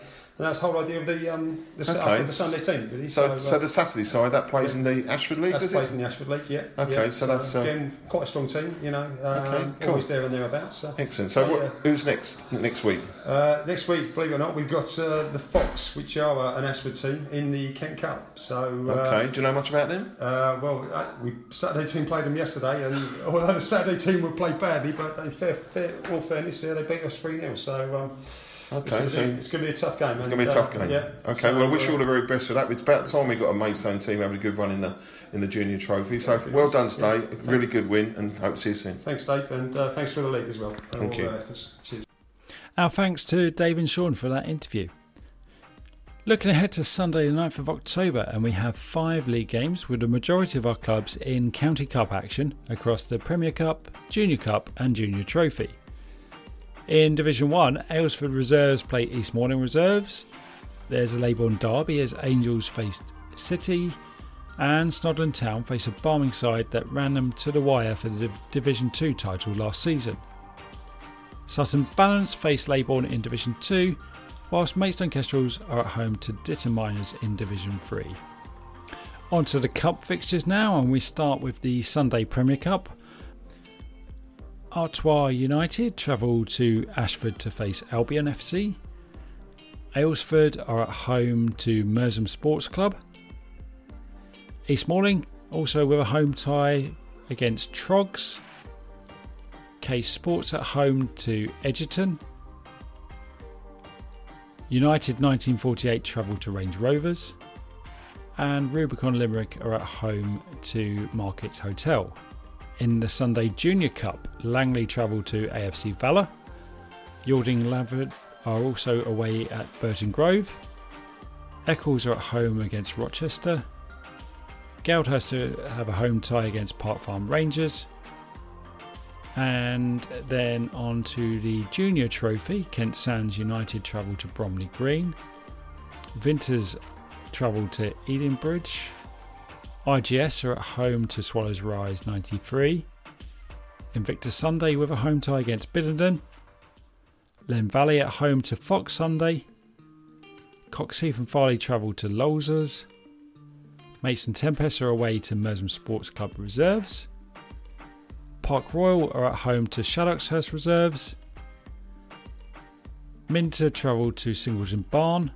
And that's the whole idea of the um, the setup Okay, of the Sunday team, really. so, uh, so the Saturday side that plays in the Ashford League, does plays it? in the Ashford League, yeah. Okay, yeah. so that's, uh, again quite a strong team, you know. Um, Okay, cool. Always there and thereabouts. So. Excellent. So, Yeah, what, who's next next week? Uh, next week, believe it or not, we've got uh, the Fox, which are uh, an Ashford team in the Kent Cup. So, uh, Okay, do you know much about them? Uh, well, uh, we Saturday team played them yesterday, and [laughs] although the Saturday team would play badly, but in fair, fair, all fairness, yeah, they beat us three 0 So um, Okay, going so be, it's going to be a tough game. It's going to be a tough game. Yeah. Okay. So, well, I wish you uh, all the very best for that. It's about time we got a Maidstone team having a good run in the in the junior trophy. So well done today. Yeah. Really good win, and hope to see you soon. Thanks, Dave, and uh, thanks for the league as well. Thank all you. their. Cheers. Our thanks to Dave and Sean for that interview. Looking ahead to Sunday, the 9th of October, and we have five league games with the majority of our clubs in County Cup action across the Premier Cup, Junior Cup, and Junior Trophy. In Division 1, Aylesford Reserves play East Malling Reserves. There's a Leybourne derby as Angels faced City, and Snodland Town face a Barming side that ran them to the wire for the Div- Division 2 title last season. Sutton Valence face Leybourne in Division 2, whilst Maidstone Kestrels are at home to Ditton Miners in Division 3. On to the Cup fixtures now, and we start with the Sunday Premier Cup. Artois United travel to Ashford to face Albion FC. Aylesford are at home to Merstham Sports Club. East Malling also with a home tie against Trogs. K Sports at home to Egerton. United 1948 travel to Range Rovers. And Rubicon Limerick are at home to Markets Hotel. In the Sunday Junior Cup, Langley travel to AFC Valor. Yalding Lavard are also away at Burton Grove. Eccles are at home against Rochester. Goudhurst have a home tie against Park Farm Rangers. And then on to the Junior Trophy, Kent Sands United travel to Bromley Green. Vinters travel to Edenbridge. IGS are at home to Swallows Rise 93. Invictus Sunday with a home tie against Biddenden. Len Valley at home to Fox Sunday. Coxheath and Farley travel to Lowsers. Maidstone Tempest are away to Merstham Sports Club Reserves. Park Royal are at home to Shadoxhurst Reserves. Minter travel to Singleton Barn.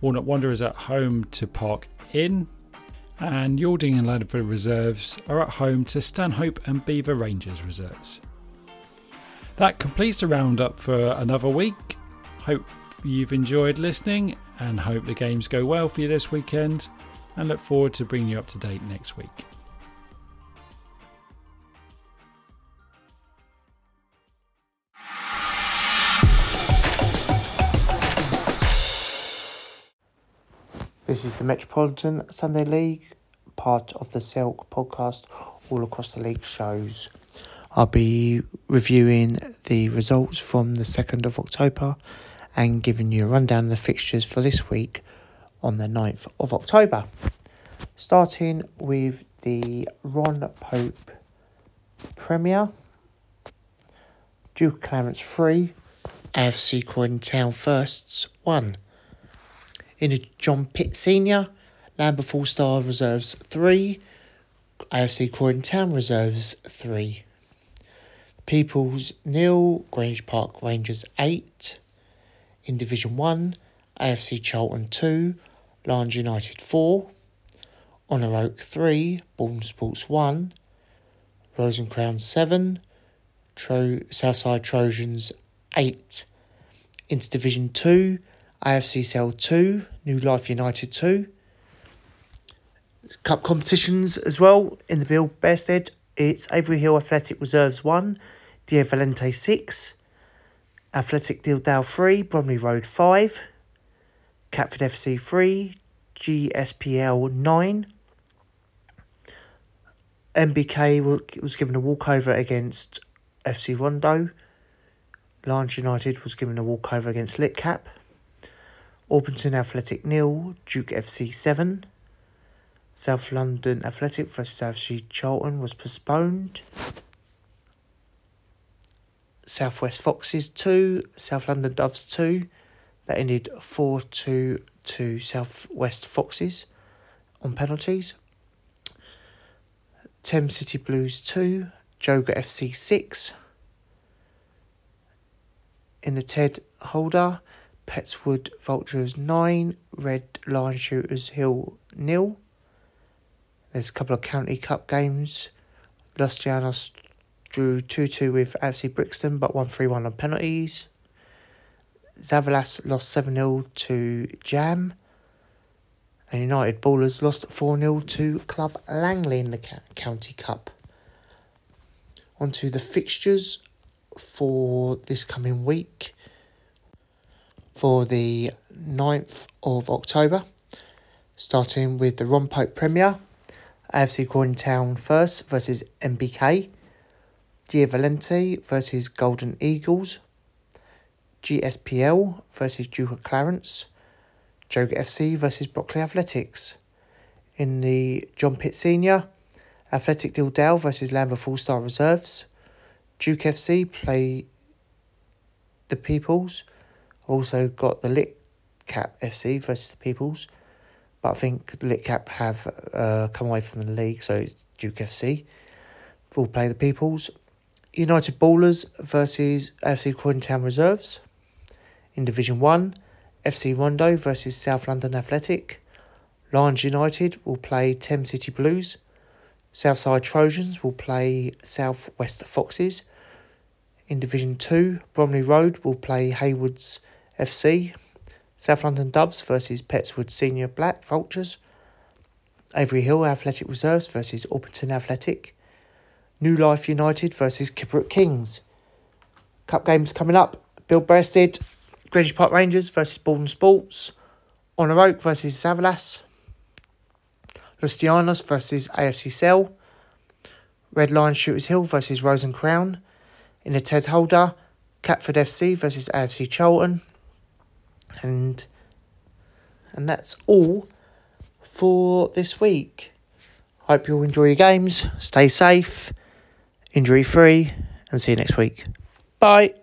Walnut Wanderers at home to Park Inn. And Yalding and Laddingford Reserves are at home to Stanhope and Beaver Rangers Reserves. That completes the roundup for another week. Hope you've enjoyed listening and hope the games go well for you this weekend and look forward to bringing you up to date next week. This is the Metropolitan Sunday League, part of the Silk podcast, all across the league shows. I'll be reviewing the results from the 2nd of October and giving you a rundown of the fixtures for this week on the 9th of October. Starting with the Ron Pope Premier, Duke Clarence 3, AFC Croydon Town Firsts 1. In the John Pitt Senior, Lambeth Full Star Reserves 3, AFC Croydon Town Reserves 3. People's nil, Grange Park Rangers 8. In Division 1, AFC Charlton 2, Large United 4. Honour Oak 3, Bourne Sports 1. Rose and Crown 7, Tro- Southside Trojans 8. Into Division 2, AFC Cell 2, New Life United 2. Cup competitions as well in the Bill Bearstead. It's Avery Hill Athletic Reserves 1, Dia Valente 6, Athletic Dildale 3, Bromley Road 5, Catford FC 3, GSPL 9. MBK was given a walkover against FC Rondo. Lions United was given a walkover against Litcap. Orpington Athletic nil, Duke FC 7. South London Athletic versus FC Charlton was postponed. Southwest Foxes 2, South London Doves 2. That ended 4 2 to Southwest Foxes on penalties. Thames City Blues 2, Joga FC 6. In the Ted holder, Pettswood Vultures 9, Red Lion Shooters Hill nil. There's a couple of County Cup games. Los Llanos drew 2 2 with AFC Brixton but won 3 1 on penalties. Zavalas lost 7 0 to Jam. And United Ballers lost 4 0 to Club Langley in the County Cup. On to the fixtures for this coming week. For the 9th of October, starting with the Ron Pope Premier, AFC Croydon Town first versus MBK, Dia Valente versus Golden Eagles, GSPL versus Duke of Clarence, Joga FC versus Brockley Athletics. In the John Pitt Senior, Athletic Dildale versus Lambeth Full Star Reserves. Duke FC play the Peoples. Also got the Lit Cap FC versus the Peoples. But I think Litcap have uh, come away from the league, so Duke FC will play the Peoples. United Ballers versus FC Croydon Town Reserves. In Division 1, FC Rondo versus South London Athletic. Lions United will play Thames City Blues. Southside Trojans will play South West Foxes. In Division 2, Bromley Road will play Haywoods FC. South London Doves versus Pettswood Senior Black Vultures. Avery Hill Athletic Reserves versus Orpington Athletic. New Life United versus Kidbrooke Kings. Cup games coming up. Bill Breasted Greenwich Park Rangers versus Borden Sports. Honor Oak versus Savalas. Lustianos versus AFC Cell. Red Lion Shooters Hill versus Rose and Crown. In the Ted Holder, Catford FC versus AFC Charlton. And and that's all for this week. Hope you all enjoy your games. Stay safe, injury free, and see you next week. Bye.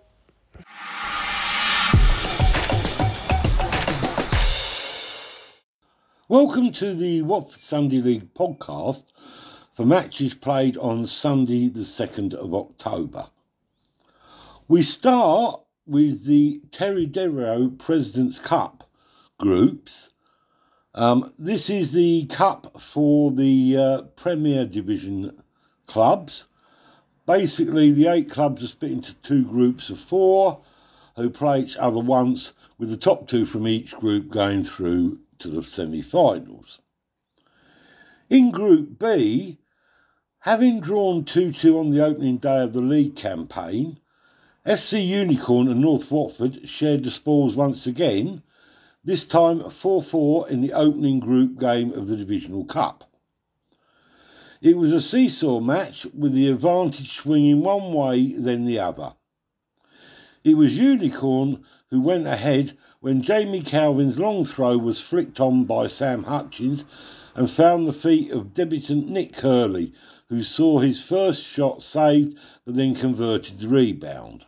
Welcome to the Watford Sunday League podcast for matches played on Sunday, the 2nd of October. We start with the Terry Derio President's Cup groups. Um, this is the cup for the uh, Premier Division clubs. Basically, the eight clubs are split into two groups of four who play each other once, with the top two from each group going through to the semi finals. In Group B, having drawn 2 2 on the opening day of the league campaign, FC Unicorn and North Watford shared the spoils once again, this time 4 4 in the opening group game of the Divisional Cup. It was a seesaw match with the advantage swinging one way then the other. It was Unicorn who went ahead when Jamie Calvin's long throw was flicked on by Sam Hutchins and found the feet of debutant Nick Curley, who saw his first shot saved but then converted the rebound.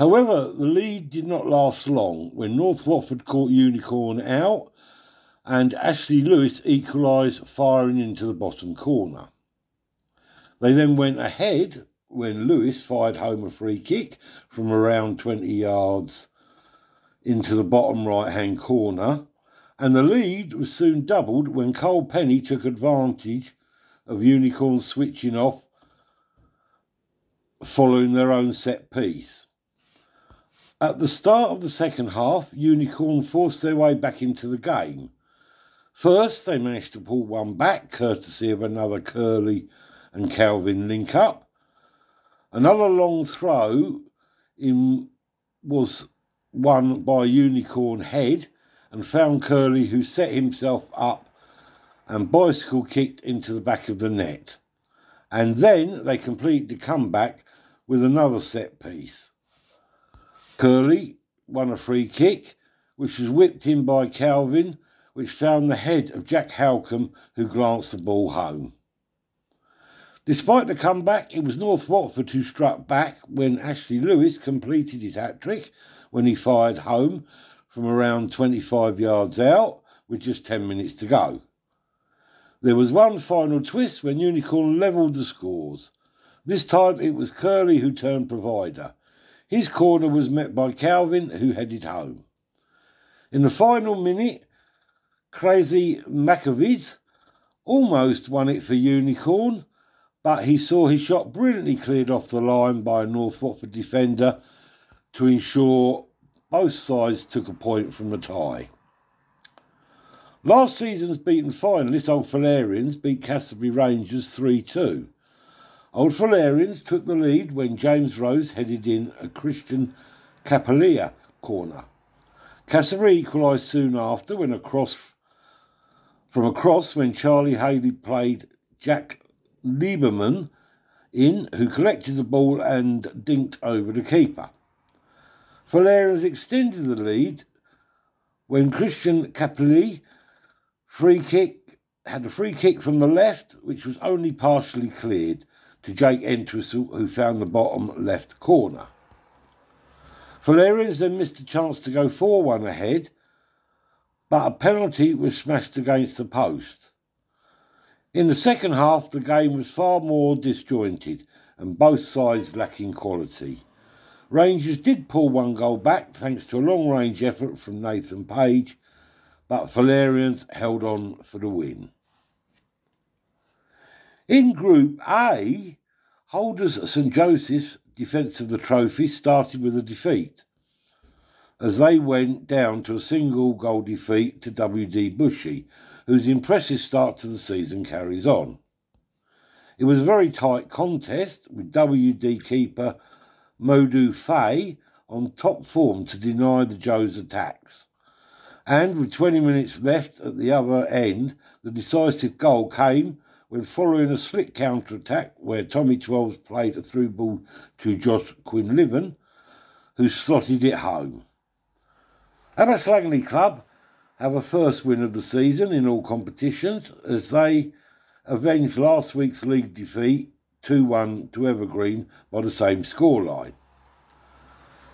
However, the lead did not last long when North Watford caught Unicorn out and Ashley Lewis equalised firing into the bottom corner. They then went ahead when Lewis fired home a free kick from around 20 yards into the bottom right hand corner, and the lead was soon doubled when Cole Penny took advantage of Unicorn switching off following their own set piece. At the start of the second half, Unicorn forced their way back into the game. First, they managed to pull one back, courtesy of another Curley and Calvin link up. Another long throw in was won by Unicorn Head and found Curley, who set himself up and bicycle kicked into the back of the net. And then they completed the comeback with another set piece. Curley won a free kick, which was whipped in by Calvin, which found the head of Jack Halcombe, who glanced the ball home. Despite the comeback, it was North Watford who struck back when Ashley Lewis completed his hat trick when he fired home from around 25 yards out with just 10 minutes to go. There was one final twist when Unicorn levelled the scores. This time it was Curley who turned provider. His corner was met by Calvin, who headed home. In the final minute, Crazy Macaviz almost won it for Unicorn, but he saw his shot brilliantly cleared off the line by a North Watford defender to ensure both sides took a point from the tie. Last season's beaten finalists, Old Fullerians, beat Cassiobury Rangers 3 2. Old Fullerians took the lead when James Rose headed in a Christian Capalia corner. Cassiobury equalised soon after when a cross from a cross when Charlie Haley played Jack Lieberman in, who collected the ball and dinked over the keeper. Fullerians extended the lead when Christian Capelli free kick had a free kick from the left, which was only partially cleared to Jake Entwistle, who found the bottom left corner. Fullerians then missed a chance to go 4 1 ahead, but a penalty was smashed against the post. In the second half, the game was far more disjointed and both sides lacking quality. Rangers did pull one goal back thanks to a long range effort from Nathan Page, but Fullerians held on for the win. In Group A, holders St Joseph's defence of the trophy started with a defeat as they went down to a single goal defeat to WD Bushey, whose impressive start to the season carries on. It was a very tight contest with WD keeper Modu Fay on top form to deny the Joes' attacks. And with 20 minutes left at the other end, the decisive goal came when following a slick counter attack where Tommy Twelves played a through ball to Josh Quinlivan, who slotted it home. Abbots Langley Club have a first win of the season in all competitions as they avenged last week's league defeat 2 1 to Evergreen by the same scoreline.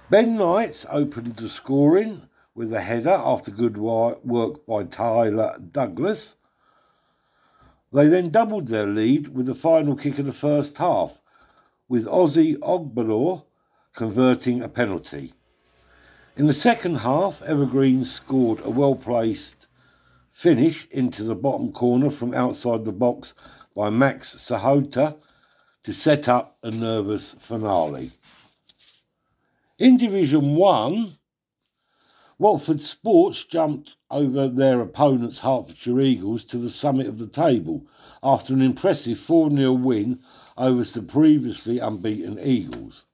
Ben Knights opened the scoring with a header after good work by Tyler Douglas. They then doubled their lead with the final kick of the first half, with Ozzy Ogbalor converting a penalty. In the second half, Evergreen scored a well placed finish into the bottom corner from outside the box by Max Sahota to set up a nervous finale. In Division 1, Watford Sports jumped over their opponents, Hertfordshire Eagles, to the summit of the table after an impressive 4 0 win over the previously unbeaten Eagles.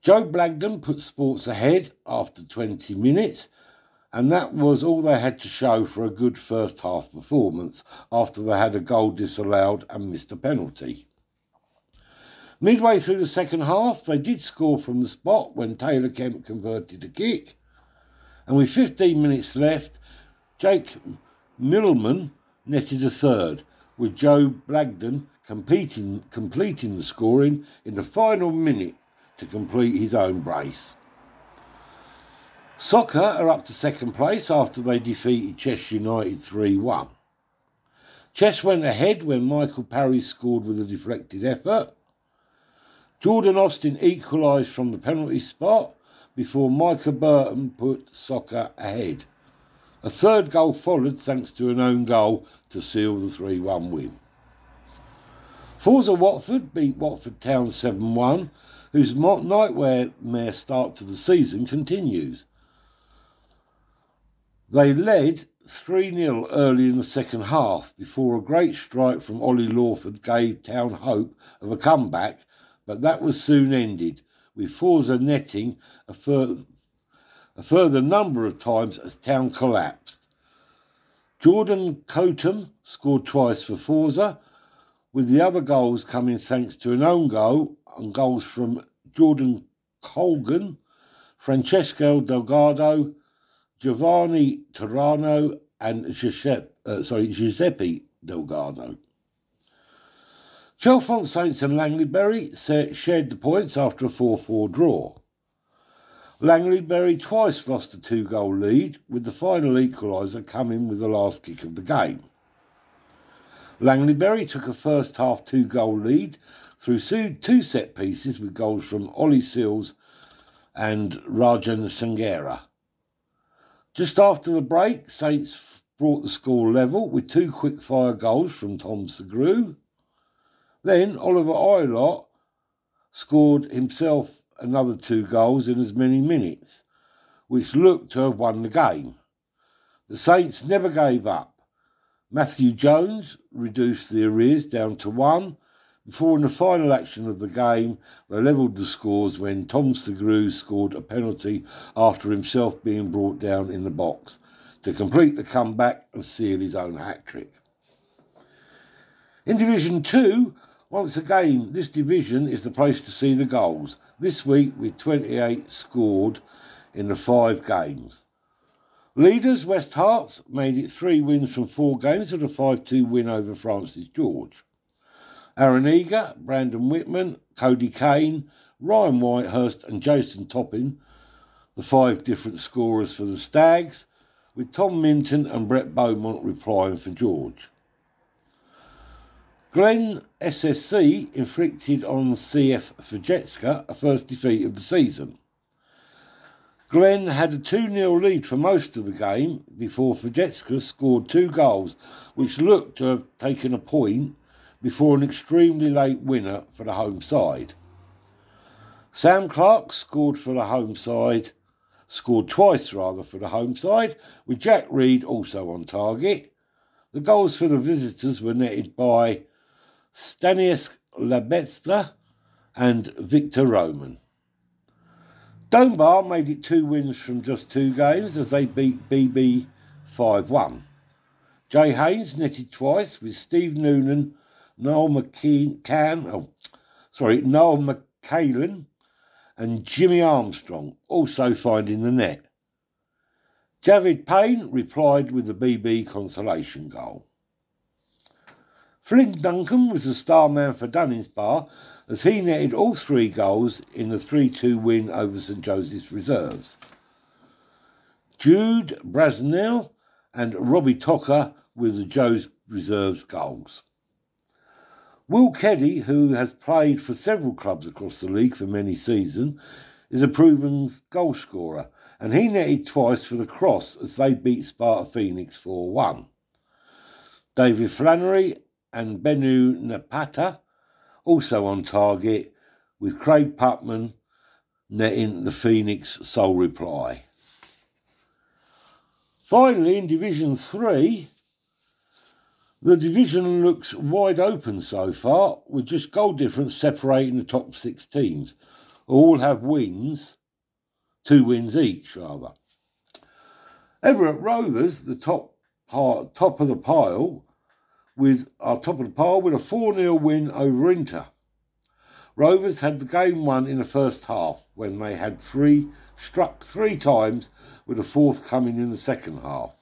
Joe Blagden put Sports ahead after 20 minutes, and that was all they had to show for a good first half performance after they had a goal disallowed and missed a penalty. Midway through the second half, they did score from the spot when Taylor Kemp converted a kick, and with 15 minutes left, Jake Middleman netted a third, with Joe Blagden competing, completing the scoring in the final minute to complete his own brace. Soccer are up to second place after they defeated Chess United 3 1. Chess went ahead when Michael Parry scored with a deflected effort. Jordan Austin equalised from the penalty spot before Micah Burton put Soccer ahead. A third goal followed thanks to an own goal to seal the 3 1 win. Forza Watford beat Watford Town 7 1, whose nightmare start to the season continues. They led 3 0 early in the second half before a great strike from Ollie Lawford gave Town hope of a comeback, but that was soon ended, with Forza netting a, fur- a further number of times as Town collapsed. Jordan Cotham scored twice for Forza with the other goals coming thanks to an own goal and goals from Jordan Colgan, Francesco Delgado, Giovanni Torano, and Giuseppe, uh, sorry, Giuseppe Delgado. Chalfont Saints and Langleybury shared the points after a 4 4 draw. Langleybury twice lost a two goal lead, with the final equaliser coming with the last kick of the game. Langleybury took a first half two goal lead through two set pieces with goals from Ollie Seals and Rajan Sangera. Just after the break, Saints brought the score level with two quick fire goals from Tom Segru. Then Oliver Oilott scored himself another two goals in as many minutes, which looked to have won the game. The Saints never gave up Matthew Jones reduced the arrears down to one before, in the final action of the game, they levelled the scores when Tom Segru scored a penalty after himself being brought down in the box to complete the comeback and seal his own hat trick. In Division 2, once again, this division is the place to see the goals. This week, with 28 scored in the five games. Leaders, West Herts made it three wins from four games with a 5 2 win over Francis George. Aaron Eager, Brandon Whitman, Cody Kane, Ryan Whitehurst, and Jason Toppin, the five different scorers for the Stags, with Tom Minton and Brett Beaumont replying for George. Glen SSC inflicted on CF Fajetska a first defeat of the season. Glen had a 2 0 lead for most of the game before Fajetska scored two goals, which looked to have taken a point before an extremely late winner for the home side. Sam Clark scored for the home side, scored twice rather for the home side, with Jack Reed also on target. The goals for the visitors were netted by Stanislav Labestra, and Victor Roman. Dunbar made it two wins from just two games as they beat BB 5 1. Jay Haynes netted twice with Steve Noonan, Noel McCann, oh, sorry, Noel McCallan, and Jimmy Armstrong also finding the net. Javid Payne replied with the BB consolation goal. Flynn Duncan was the star man for Dunning's Bar as he netted all three goals in the 3 2 win over St Joseph's Reserves. Jude Brasnell and Robbie Tocker with the Joe's Reserves goals. Will Keddy, who has played for several clubs across the league for many seasons, is a proven goal scorer, and he netted twice for the Cross as they beat Sparta Phoenix 4 1. David Flannery and Benu Napata also on target, with Craig Putman netting the Phoenix sole reply. Finally, in Division 3, the division looks wide open so far, with just goal difference separating the top six teams. All have wins, two wins each, rather. Everett Rovers, the top part, top of the pile, with our top of the pile with a 4 0 win over Inter. Rovers had the game won in the first half when they had three struck three times with a fourth coming in the second half.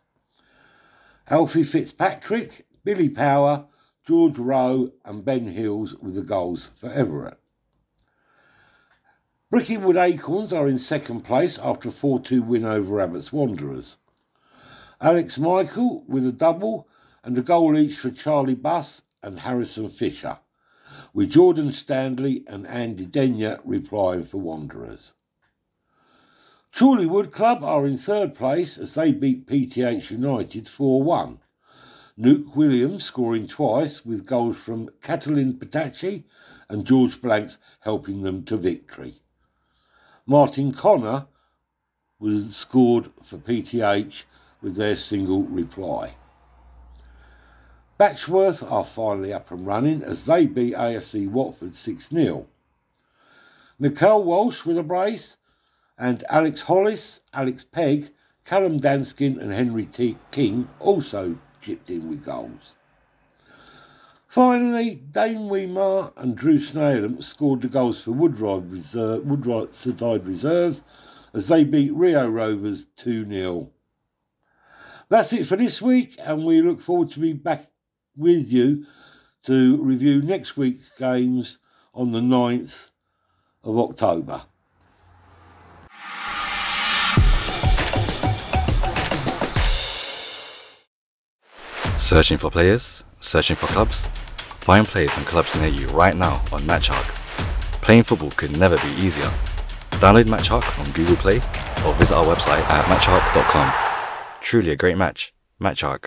Alfie Fitzpatrick, Billy Power, George Rowe and Ben Hills with the goals for Everett. Bricket Wood Acorns are in second place after a 4 2 win over Abbots Wanderers. Alex Michael with a double and a goal each for Charlie Buss and Harrison Fisher, with Jordan Stanley and Andy Denyer replying for Wanderers. Chorleywood Club are in third place as they beat PTH United 4 1. Nuke Williams scoring twice with goals from Catalin Patacci and George Blanks helping them to victory. Martin Connor was scored for PTH with their single reply. Batchworth are finally up and running as they beat AFC Watford 6 0. Nicole Walsh with a brace, and Alex Hollis, Alex Pegg, Callum Danskin, and Henry T. King also chipped in with goals. Finally, Dane Weimar and Drew Snellam scored the goals for Woodride, Reserve, Woodride Side Reserves as they beat Rio Rovers 2 0. That's it for this week, and we look forward to be back with you to review next week's games on the 9th of October. Searching for players? Searching for clubs? Find players and clubs near you right now on MatchArc. Playing football could never be easier. Download MatchArc on Google Play or visit our website at matcharc.com. Truly a great match. MatchArc.